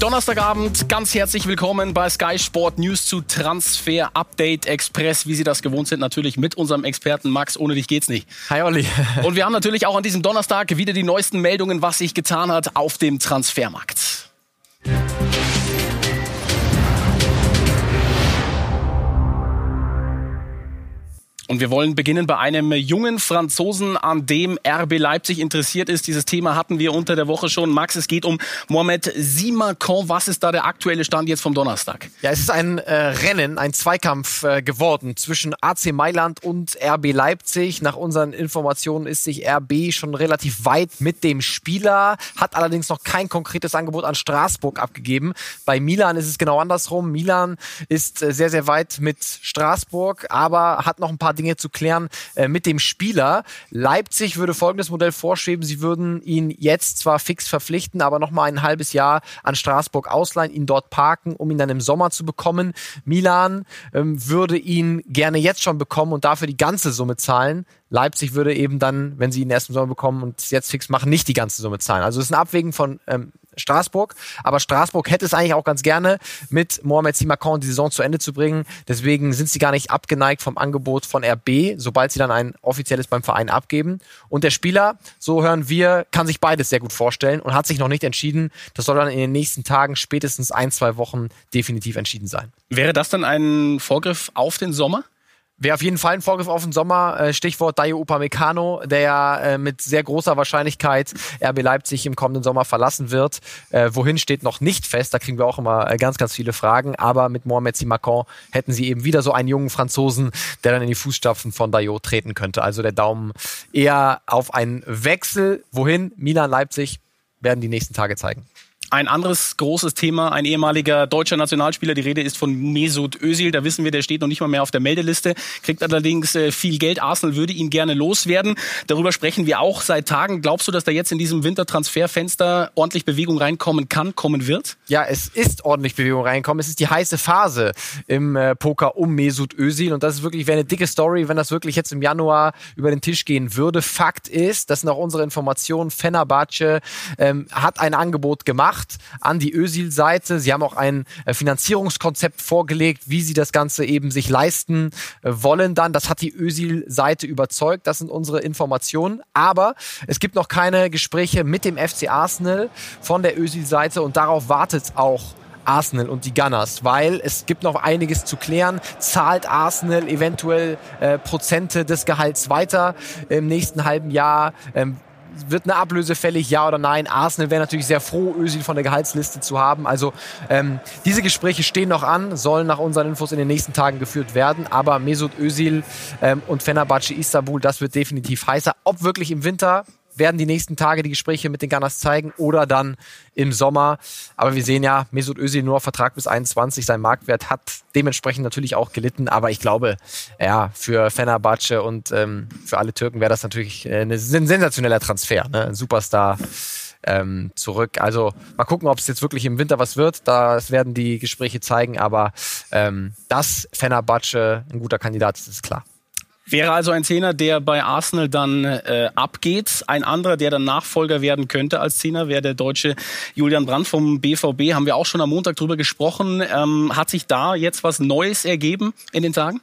Donnerstagabend, ganz herzlich willkommen bei Sky Sport News zu Transfer Update Express, wie Sie das gewohnt sind, natürlich mit unserem Experten Max. Ohne dich geht's nicht. Hi Olli. Und wir haben natürlich auch an diesem Donnerstag wieder die neuesten Meldungen, was sich getan hat auf dem Transfermarkt. Und wir wollen beginnen bei einem jungen Franzosen, an dem RB Leipzig interessiert ist. Dieses Thema hatten wir unter der Woche schon. Max, es geht um Mohamed Simakon. Was ist da der aktuelle Stand jetzt vom Donnerstag? Ja, es ist ein äh, Rennen, ein Zweikampf äh, geworden zwischen AC Mailand und RB Leipzig. Nach unseren Informationen ist sich RB schon relativ weit mit dem Spieler, hat allerdings noch kein konkretes Angebot an Straßburg abgegeben. Bei Milan ist es genau andersrum. Milan ist äh, sehr, sehr weit mit Straßburg, aber hat noch ein paar Dinge zu klären äh, mit dem Spieler. Leipzig würde folgendes Modell vorschweben. Sie würden ihn jetzt zwar fix verpflichten, aber noch mal ein halbes Jahr an Straßburg ausleihen, ihn dort parken, um ihn dann im Sommer zu bekommen. Milan ähm, würde ihn gerne jetzt schon bekommen und dafür die ganze Summe zahlen. Leipzig würde eben dann, wenn sie ihn erst im Sommer bekommen und jetzt fix machen, nicht die ganze Summe zahlen. Also es ist ein Abwägen von ähm, Straßburg. Aber Straßburg hätte es eigentlich auch ganz gerne, mit Mohamed Simakon die Saison zu Ende zu bringen. Deswegen sind sie gar nicht abgeneigt vom Angebot von RB, sobald sie dann ein offizielles beim Verein abgeben. Und der Spieler, so hören wir, kann sich beides sehr gut vorstellen und hat sich noch nicht entschieden. Das soll dann in den nächsten Tagen, spätestens ein, zwei Wochen definitiv entschieden sein. Wäre das dann ein Vorgriff auf den Sommer? Wäre auf jeden Fall ein Vorgriff auf den Sommer. Äh, Stichwort Dayo Upamecano, der ja äh, mit sehr großer Wahrscheinlichkeit RB Leipzig im kommenden Sommer verlassen wird. Äh, wohin steht noch nicht fest. Da kriegen wir auch immer ganz, ganz viele Fragen. Aber mit Mohamed Simakon hätten sie eben wieder so einen jungen Franzosen, der dann in die Fußstapfen von Dayo treten könnte. Also der Daumen eher auf einen Wechsel. Wohin? Milan, Leipzig werden die nächsten Tage zeigen. Ein anderes großes Thema, ein ehemaliger deutscher Nationalspieler, die Rede ist von Mesut Özil, da wissen wir, der steht noch nicht mal mehr auf der Meldeliste, kriegt allerdings äh, viel Geld. Arsenal würde ihn gerne loswerden. Darüber sprechen wir auch seit Tagen. Glaubst du, dass da jetzt in diesem Wintertransferfenster ordentlich Bewegung reinkommen kann, kommen wird? Ja, es ist ordentlich Bewegung reinkommen. Es ist die heiße Phase im äh, Poker um Mesut Özil und das ist wirklich wäre eine dicke Story, wenn das wirklich jetzt im Januar über den Tisch gehen würde. Fakt ist, das sind auch unsere Informationen, Fenerbahce ähm, hat ein Angebot gemacht gemacht an die Ösil-Seite. Sie haben auch ein äh, Finanzierungskonzept vorgelegt, wie sie das Ganze eben sich leisten äh, wollen dann. Das hat die Ösil-Seite überzeugt. Das sind unsere Informationen. Aber es gibt noch keine Gespräche mit dem FC Arsenal von der Ösil-Seite und darauf wartet auch Arsenal und die Gunners, weil es gibt noch einiges zu klären. Zahlt Arsenal eventuell äh, Prozente des Gehalts weiter im nächsten halben Jahr? Ähm, wird eine Ablöse fällig, ja oder nein? Arsenal wäre natürlich sehr froh, Özil von der Gehaltsliste zu haben. Also ähm, diese Gespräche stehen noch an, sollen nach unseren Infos in den nächsten Tagen geführt werden. Aber Mesut Özil ähm, und Fenerbahce Istanbul, das wird definitiv heißer. Ob wirklich im Winter, werden die nächsten Tage die Gespräche mit den Gunners zeigen oder dann im Sommer. Aber wir sehen ja, Mesut Özil nur Vertrag bis 21. Sein Marktwert hat dementsprechend natürlich auch gelitten. Aber ich glaube, ja, für Fenerbahce und ähm, für alle Türken wäre das natürlich äh, ein sensationeller Transfer. Ne? Ein Superstar ähm, zurück. Also mal gucken, ob es jetzt wirklich im Winter was wird. Das werden die Gespräche zeigen. Aber ähm, dass Fenerbahce ein guter Kandidat ist, ist klar. Wäre also ein Zehner, der bei Arsenal dann äh, abgeht. Ein anderer, der dann Nachfolger werden könnte als Zehner, wäre der deutsche Julian Brandt vom BVB. Haben wir auch schon am Montag drüber gesprochen. Ähm, hat sich da jetzt was Neues ergeben in den Tagen?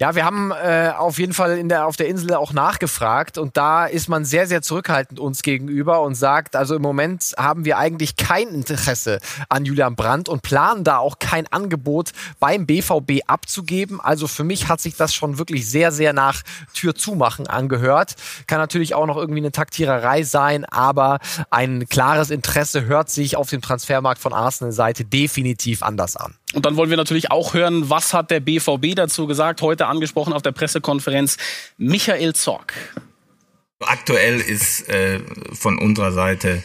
Ja, wir haben äh, auf jeden Fall in der, auf der Insel auch nachgefragt und da ist man sehr, sehr zurückhaltend uns gegenüber und sagt, also im Moment haben wir eigentlich kein Interesse an Julian Brandt und planen da auch kein Angebot beim BVB abzugeben. Also für mich hat sich das schon wirklich sehr, sehr nach Tür zumachen angehört. Kann natürlich auch noch irgendwie eine Taktiererei sein, aber ein klares Interesse hört sich auf dem Transfermarkt von Arsenal-Seite definitiv anders an. Und dann wollen wir natürlich auch hören, was hat der BVB dazu gesagt, heute angesprochen auf der Pressekonferenz, Michael Zorg. Aktuell ist äh, von unserer Seite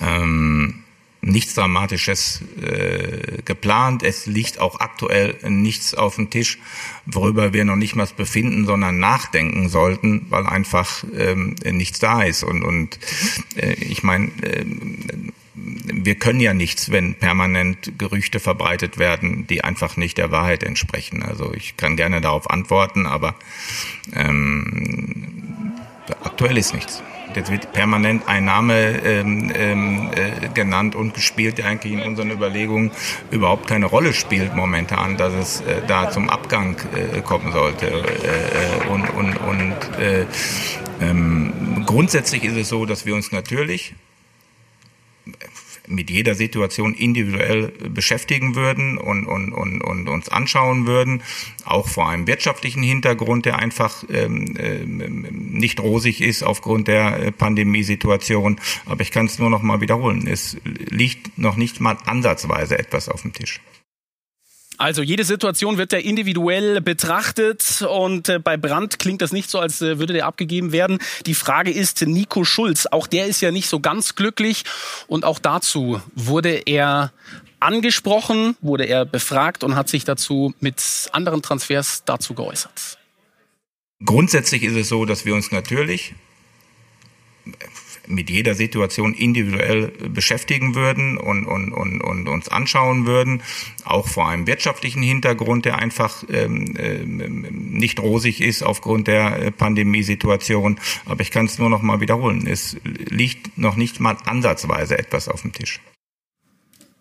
ähm, nichts Dramatisches äh, geplant. Es liegt auch aktuell nichts auf dem Tisch, worüber wir noch nicht mal befinden, sondern nachdenken sollten, weil einfach ähm, nichts da ist. Und, und äh, ich meine, äh, wir können ja nichts, wenn permanent Gerüchte verbreitet werden, die einfach nicht der Wahrheit entsprechen. Also ich kann gerne darauf antworten, aber ähm, aktuell ist nichts. Jetzt wird permanent ein Name ähm, ähm, äh, genannt und gespielt, der eigentlich in unseren Überlegungen überhaupt keine Rolle spielt momentan, dass es äh, da zum Abgang äh, kommen sollte. Äh, äh und und, und äh, ähm, grundsätzlich ist es so, dass wir uns natürlich mit jeder Situation individuell beschäftigen würden und, und, und, und uns anschauen würden, auch vor einem wirtschaftlichen Hintergrund, der einfach ähm, ähm, nicht rosig ist aufgrund der äh, Pandemiesituation. Aber ich kann es nur noch mal wiederholen. Es liegt noch nicht mal ansatzweise etwas auf dem Tisch. Also jede Situation wird ja individuell betrachtet und äh, bei Brandt klingt das nicht so, als äh, würde der abgegeben werden. Die Frage ist Nico Schulz, auch der ist ja nicht so ganz glücklich und auch dazu wurde er angesprochen, wurde er befragt und hat sich dazu mit anderen Transfers dazu geäußert. Grundsätzlich ist es so, dass wir uns natürlich mit jeder Situation individuell beschäftigen würden und, und, und, und uns anschauen würden, auch vor einem wirtschaftlichen Hintergrund, der einfach ähm, ähm, nicht rosig ist aufgrund der Pandemiesituation. Aber ich kann es nur noch mal wiederholen. Es liegt noch nicht mal ansatzweise etwas auf dem Tisch.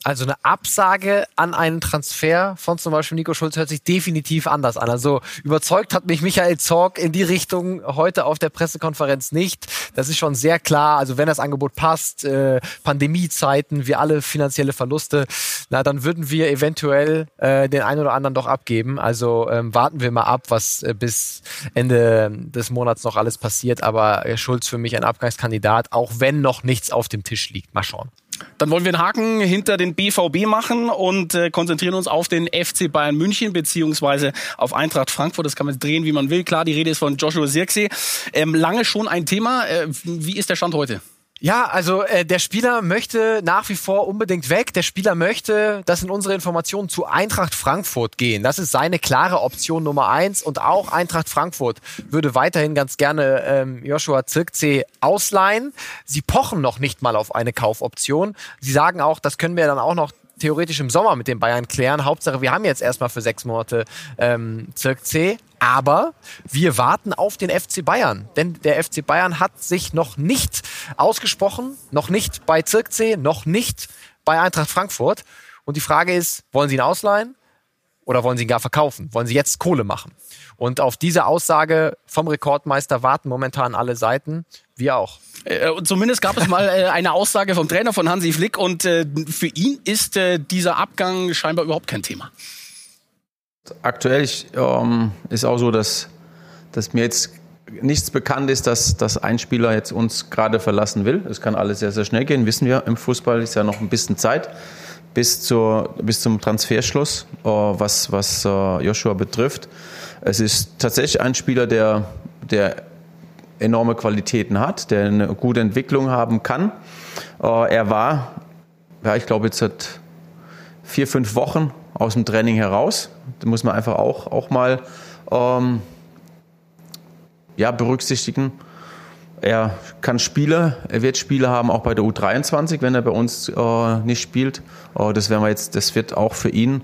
Also eine Absage an einen Transfer von zum Beispiel Nico Schulz hört sich definitiv anders an. Also überzeugt hat mich Michael Zorg in die Richtung heute auf der Pressekonferenz nicht. Das ist schon sehr klar. Also wenn das Angebot passt, äh, Pandemiezeiten, wir alle finanzielle Verluste, na dann würden wir eventuell äh, den einen oder anderen doch abgeben. Also ähm, warten wir mal ab, was äh, bis Ende des Monats noch alles passiert. Aber äh, Schulz für mich ein Abgangskandidat, auch wenn noch nichts auf dem Tisch liegt. Mal schauen. Dann wollen wir einen Haken hinter den BVB machen und äh, konzentrieren uns auf den FC Bayern München beziehungsweise auf Eintracht Frankfurt. Das kann man drehen, wie man will. Klar, die Rede ist von Joshua Zirkzee. Ähm, lange schon ein Thema. Äh, wie ist der Stand heute? Ja, also äh, der Spieler möchte nach wie vor unbedingt weg. Der Spieler möchte, dass in unsere Informationen zu Eintracht Frankfurt gehen. Das ist seine klare Option Nummer eins. Und auch Eintracht Frankfurt würde weiterhin ganz gerne ähm, Joshua Zirkzee ausleihen. Sie pochen noch nicht mal auf eine Kaufoption. Sie sagen auch, das können wir dann auch noch theoretisch im Sommer mit den Bayern klären. Hauptsache, wir haben jetzt erstmal für sechs Monate ähm, Zirkzee. Aber wir warten auf den FC Bayern. Denn der FC Bayern hat sich noch nicht ausgesprochen, noch nicht bei Zirkzee, noch nicht bei Eintracht Frankfurt. Und die Frage ist, wollen sie ihn ausleihen oder wollen sie ihn gar verkaufen? Wollen sie jetzt Kohle machen? Und auf diese Aussage vom Rekordmeister warten momentan alle Seiten. Wir auch. Äh, zumindest gab es mal äh, eine Aussage vom Trainer von Hansi Flick und äh, für ihn ist äh, dieser Abgang scheinbar überhaupt kein Thema. Aktuell ähm, ist auch so, dass, dass mir jetzt nichts bekannt ist, dass, dass ein Spieler jetzt uns gerade verlassen will. Es kann alles sehr, sehr schnell gehen, wissen wir. Im Fußball ist ja noch ein bisschen Zeit bis, zur, bis zum Transferschluss, äh, was, was äh, Joshua betrifft. Es ist tatsächlich ein Spieler, der, der enorme Qualitäten hat, der eine gute Entwicklung haben kann. Äh, er war, ja, ich glaube, jetzt seit vier, fünf Wochen aus dem Training heraus. Da muss man einfach auch, auch mal ähm, ja, berücksichtigen. Er kann Spiele, er wird Spiele haben, auch bei der U23, wenn er bei uns äh, nicht spielt. Äh, das, werden wir jetzt, das wird auch für ihn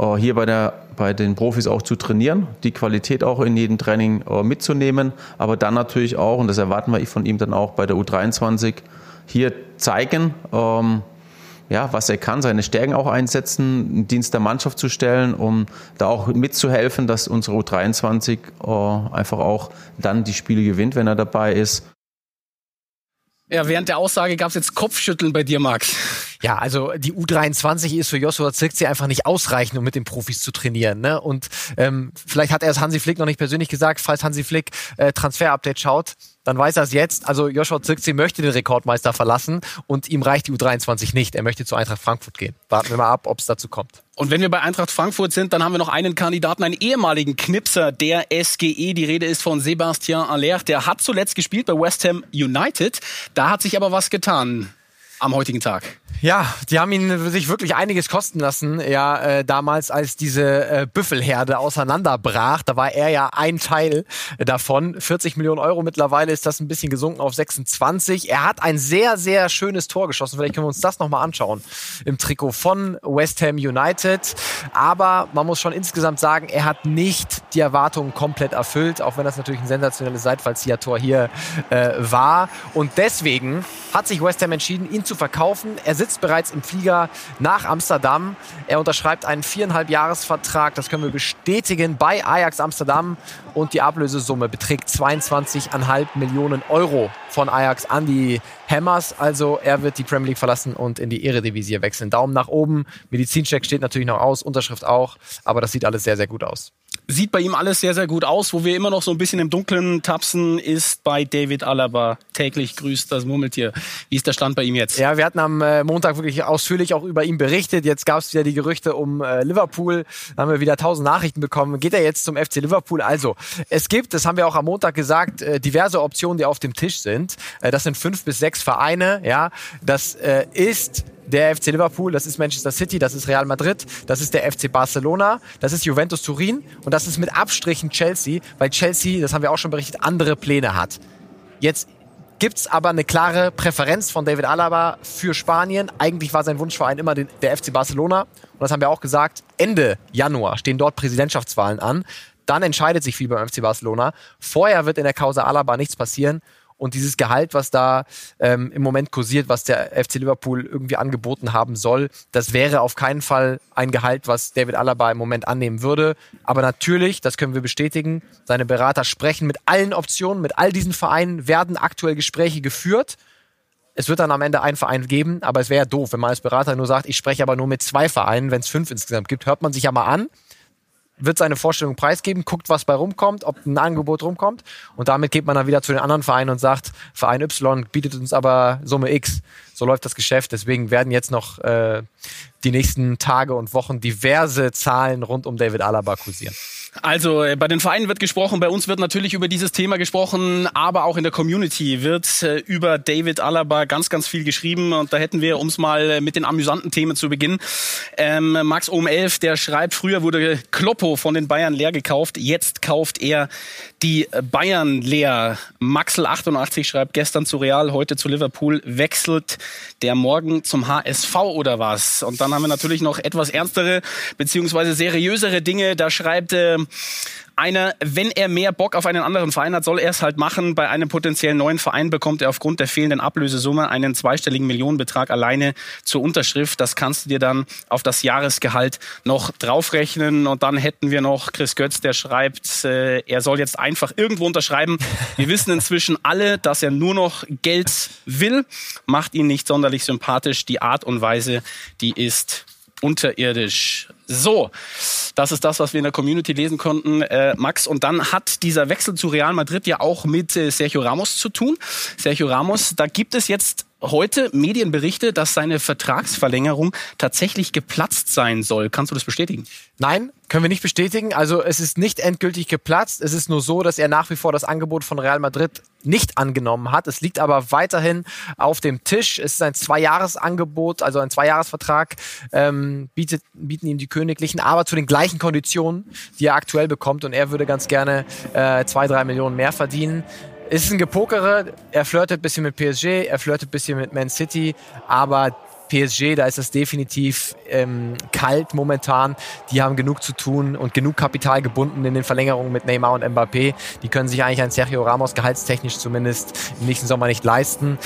äh, hier bei, der, bei den Profis auch zu trainieren, die Qualität auch in jedem Training äh, mitzunehmen, aber dann natürlich auch, und das erwarten wir von ihm dann auch bei der U23, hier zeigen, ähm, ja, was er kann, seine Stärken auch einsetzen, einen Dienst der Mannschaft zu stellen, um da auch mitzuhelfen, dass unsere U23 äh, einfach auch dann die Spiele gewinnt, wenn er dabei ist. Ja, während der Aussage gab es jetzt Kopfschütteln bei dir, Max. Ja, also die U23 ist für Joshua Zirkzee einfach nicht ausreichend, um mit den Profis zu trainieren. Ne? Und ähm, vielleicht hat er es Hansi Flick noch nicht persönlich gesagt, falls Hansi Flick äh, Transfer-Update schaut, dann weiß er es jetzt. Also Joshua Zirkzee möchte den Rekordmeister verlassen und ihm reicht die U23 nicht. Er möchte zu Eintracht Frankfurt gehen. Warten wir mal ab, ob es dazu kommt. Und wenn wir bei Eintracht Frankfurt sind, dann haben wir noch einen Kandidaten, einen ehemaligen Knipser der SGE. Die Rede ist von Sebastien Aller. Der hat zuletzt gespielt bei West Ham United. Da hat sich aber was getan. Am heutigen Tag. Ja, die haben ihn sich wirklich einiges kosten lassen, ja, äh, damals, als diese äh, Büffelherde auseinanderbrach. Da war er ja ein Teil davon. 40 Millionen Euro mittlerweile ist das ein bisschen gesunken auf 26. Er hat ein sehr, sehr schönes Tor geschossen. Vielleicht können wir uns das nochmal anschauen im Trikot von West Ham United. Aber man muss schon insgesamt sagen, er hat nicht die Erwartungen komplett erfüllt, auch wenn das natürlich ein sensationelles Seitfallzieher-Tor hier äh, war. Und deswegen hat sich West Ham entschieden, ihn zu verkaufen. Er sitzt bereits im Flieger nach Amsterdam. Er unterschreibt einen viereinhalb Jahresvertrag, das können wir bestätigen, bei Ajax Amsterdam. Und die Ablösesumme beträgt 22,5 Millionen Euro von Ajax an die Hammers. Also er wird die Premier League verlassen und in die Eredivisie wechseln. Daumen nach oben. Medizincheck steht natürlich noch aus, Unterschrift auch. Aber das sieht alles sehr, sehr gut aus. Sieht bei ihm alles sehr, sehr gut aus. Wo wir immer noch so ein bisschen im Dunkeln tapsen, ist bei David Alaba. Täglich grüßt das Murmeltier. Wie ist der Stand bei ihm jetzt? Ja, wir hatten am äh, Montag wirklich ausführlich auch über ihn berichtet. Jetzt gab es wieder die Gerüchte um äh, Liverpool. Da haben wir wieder tausend Nachrichten bekommen. Geht er jetzt zum FC Liverpool? Also, es gibt, das haben wir auch am Montag gesagt, äh, diverse Optionen, die auf dem Tisch sind. Das sind fünf bis sechs Vereine. Ja, das ist der FC Liverpool, das ist Manchester City, das ist Real Madrid, das ist der FC Barcelona, das ist Juventus Turin und das ist mit Abstrichen Chelsea, weil Chelsea, das haben wir auch schon berichtet, andere Pläne hat. Jetzt gibt es aber eine klare Präferenz von David Alaba für Spanien. Eigentlich war sein Wunschverein immer der FC Barcelona. Und das haben wir auch gesagt. Ende Januar stehen dort Präsidentschaftswahlen an. Dann entscheidet sich viel beim FC Barcelona. Vorher wird in der Causa Alaba nichts passieren. Und dieses Gehalt, was da ähm, im Moment kursiert, was der FC Liverpool irgendwie angeboten haben soll, das wäre auf keinen Fall ein Gehalt, was David Alaba im Moment annehmen würde. Aber natürlich, das können wir bestätigen, seine Berater sprechen mit allen Optionen, mit all diesen Vereinen werden aktuell Gespräche geführt. Es wird dann am Ende einen Verein geben, aber es wäre ja doof, wenn man als Berater nur sagt, ich spreche aber nur mit zwei Vereinen, wenn es fünf insgesamt gibt, hört man sich ja mal an wird seine Vorstellung preisgeben, guckt, was bei rumkommt, ob ein Angebot rumkommt. Und damit geht man dann wieder zu den anderen Vereinen und sagt, Verein Y bietet uns aber Summe X. So läuft das Geschäft. Deswegen werden jetzt noch äh, die nächsten Tage und Wochen diverse Zahlen rund um David Alaba kursieren. Also äh, bei den Vereinen wird gesprochen, bei uns wird natürlich über dieses Thema gesprochen, aber auch in der Community wird äh, über David Alaba ganz, ganz viel geschrieben und da hätten wir, um es mal äh, mit den amüsanten Themen zu beginnen, ähm, Max Ohm 11, der schreibt, früher wurde Kloppo von den Bayern leer gekauft, jetzt kauft er die Bayern leer. Maxel 88 schreibt gestern zu Real, heute zu Liverpool, wechselt der morgen zum HSV oder was? Und dann haben wir natürlich noch etwas ernstere beziehungsweise seriösere Dinge. Da schreibt äh, einer, wenn er mehr Bock auf einen anderen Verein hat, soll er es halt machen. Bei einem potenziellen neuen Verein bekommt er aufgrund der fehlenden Ablösesumme einen zweistelligen Millionenbetrag alleine zur Unterschrift. Das kannst du dir dann auf das Jahresgehalt noch draufrechnen. Und dann hätten wir noch Chris Götz, der schreibt, äh, er soll jetzt einfach irgendwo unterschreiben. Wir wissen inzwischen alle, dass er nur noch Geld will. Macht ihn nicht sonderlich sympathisch. Die Art und Weise, die ist unterirdisch. So, das ist das, was wir in der Community lesen konnten, äh, Max. Und dann hat dieser Wechsel zu Real Madrid ja auch mit äh, Sergio Ramos zu tun. Sergio Ramos, da gibt es jetzt heute Medienberichte, dass seine Vertragsverlängerung tatsächlich geplatzt sein soll. Kannst du das bestätigen? Nein, können wir nicht bestätigen. Also es ist nicht endgültig geplatzt. Es ist nur so, dass er nach wie vor das Angebot von Real Madrid nicht angenommen hat. Es liegt aber weiterhin auf dem Tisch. Es ist ein Zweijahresangebot, also ein Zweijahresvertrag, ähm, bietet, bieten ihm die Königlichen, aber zu den gleichen Konditionen, die er aktuell bekommt. Und er würde ganz gerne äh, zwei, drei Millionen mehr verdienen. Es ist ein Gepokere. Er flirtet ein bisschen mit PSG, er flirtet ein bisschen mit Man City, aber PSG, da ist es definitiv ähm, kalt momentan. Die haben genug zu tun und genug Kapital gebunden in den Verlängerungen mit Neymar und Mbappé. Die können sich eigentlich ein Sergio Ramos gehaltstechnisch zumindest im nächsten Sommer nicht leisten.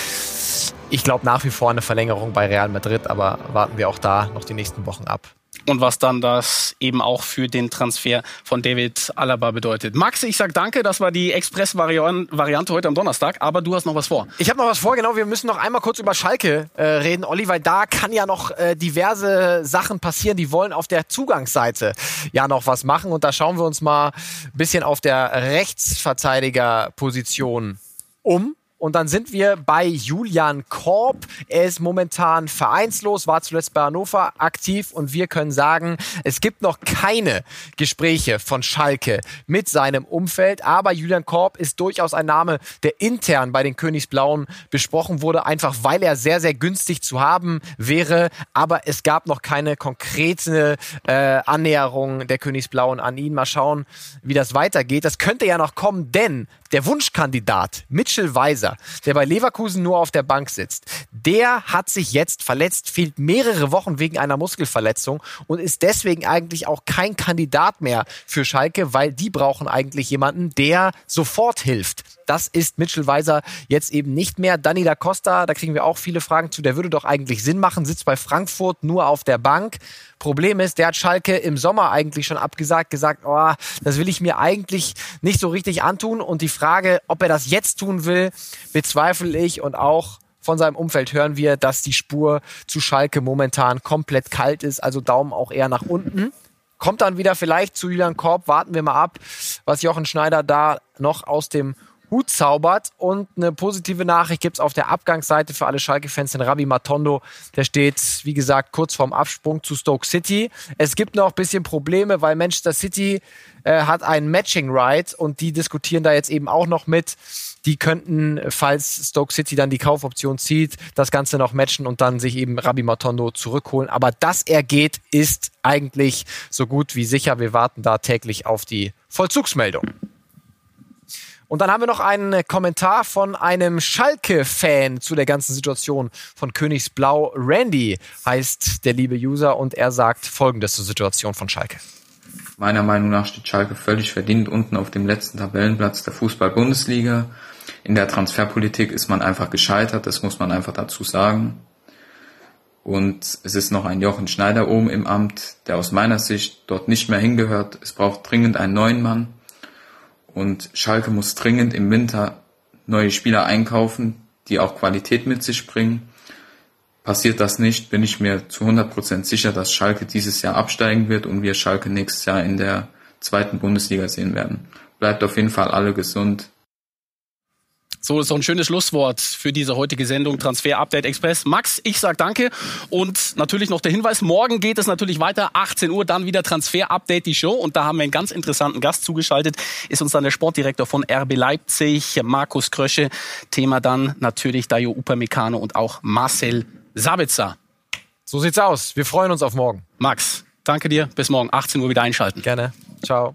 Ich glaube nach wie vor eine Verlängerung bei Real Madrid, aber warten wir auch da noch die nächsten Wochen ab und was dann das eben auch für den Transfer von David Alaba bedeutet. Max, ich sag danke, das war die Express-Variante heute am Donnerstag, aber du hast noch was vor. Ich habe noch was vor, genau. Wir müssen noch einmal kurz über Schalke äh, reden, Olli, weil da kann ja noch äh, diverse Sachen passieren. Die wollen auf der Zugangsseite ja noch was machen und da schauen wir uns mal ein bisschen auf der Rechtsverteidigerposition um Und dann sind wir bei Julian Korb. Er ist momentan vereinslos, war zuletzt bei Hannover aktiv und wir können sagen, es gibt noch keine Gespräche von Schalke mit seinem Umfeld. Aber Julian Korb ist durchaus ein Name, der intern bei den Königsblauen besprochen wurde, einfach weil er sehr, sehr günstig zu haben wäre. Aber es gab noch keine konkrete äh, Annäherung der Königsblauen an ihn. Mal schauen, wie das weitergeht. Das könnte ja noch kommen, denn der Wunschkandidat Mitchell Weiser, der bei Leverkusen nur auf der Bank sitzt, der hat sich jetzt verletzt, fehlt mehrere Wochen wegen einer Muskelverletzung und ist deswegen eigentlich auch kein Kandidat mehr für Schalke, weil die brauchen eigentlich jemanden, der sofort hilft. Das ist Mitchell Weiser jetzt eben nicht mehr. Danny da Costa, da kriegen wir auch viele Fragen zu. Der würde doch eigentlich Sinn machen, sitzt bei Frankfurt nur auf der Bank. Problem ist, der hat Schalke im Sommer eigentlich schon abgesagt, gesagt, oh, das will ich mir eigentlich nicht so richtig antun. Und die Frage, ob er das jetzt tun will, bezweifle ich und auch von seinem Umfeld hören wir, dass die Spur zu Schalke momentan komplett kalt ist, also Daumen auch eher nach unten. Kommt dann wieder vielleicht zu Julian Korb, warten wir mal ab, was Jochen Schneider da noch aus dem Hut zaubert. Und eine positive Nachricht gibt's auf der Abgangsseite für alle Schalke-Fans, den Rabi Matondo. Der steht, wie gesagt, kurz vorm Absprung zu Stoke City. Es gibt noch ein bisschen Probleme, weil Manchester City äh, hat einen Matching Right und die diskutieren da jetzt eben auch noch mit. Die könnten, falls Stoke City dann die Kaufoption zieht, das Ganze noch matchen und dann sich eben Rabi Matondo zurückholen. Aber dass er geht, ist eigentlich so gut wie sicher. Wir warten da täglich auf die Vollzugsmeldung. Und dann haben wir noch einen Kommentar von einem Schalke-Fan zu der ganzen Situation von Königsblau. Randy heißt der liebe User und er sagt folgendes zur Situation von Schalke. Meiner Meinung nach steht Schalke völlig verdient unten auf dem letzten Tabellenplatz der Fußball-Bundesliga. In der Transferpolitik ist man einfach gescheitert, das muss man einfach dazu sagen. Und es ist noch ein Jochen Schneider oben im Amt, der aus meiner Sicht dort nicht mehr hingehört. Es braucht dringend einen neuen Mann. Und Schalke muss dringend im Winter neue Spieler einkaufen, die auch Qualität mit sich bringen. Passiert das nicht, bin ich mir zu 100% sicher, dass Schalke dieses Jahr absteigen wird und wir Schalke nächstes Jahr in der zweiten Bundesliga sehen werden. Bleibt auf jeden Fall alle gesund. So ist doch ein schönes Schlusswort für diese heutige Sendung Transfer Update Express. Max, ich sag danke und natürlich noch der Hinweis, morgen geht es natürlich weiter, 18 Uhr dann wieder Transfer Update die Show und da haben wir einen ganz interessanten Gast zugeschaltet, ist uns dann der Sportdirektor von RB Leipzig, Markus Krösche. Thema dann natürlich Dayo Upamecano und auch Marcel Sabitzer. So sieht's aus. Wir freuen uns auf morgen. Max, danke dir. Bis morgen 18 Uhr wieder einschalten. Gerne. Ciao.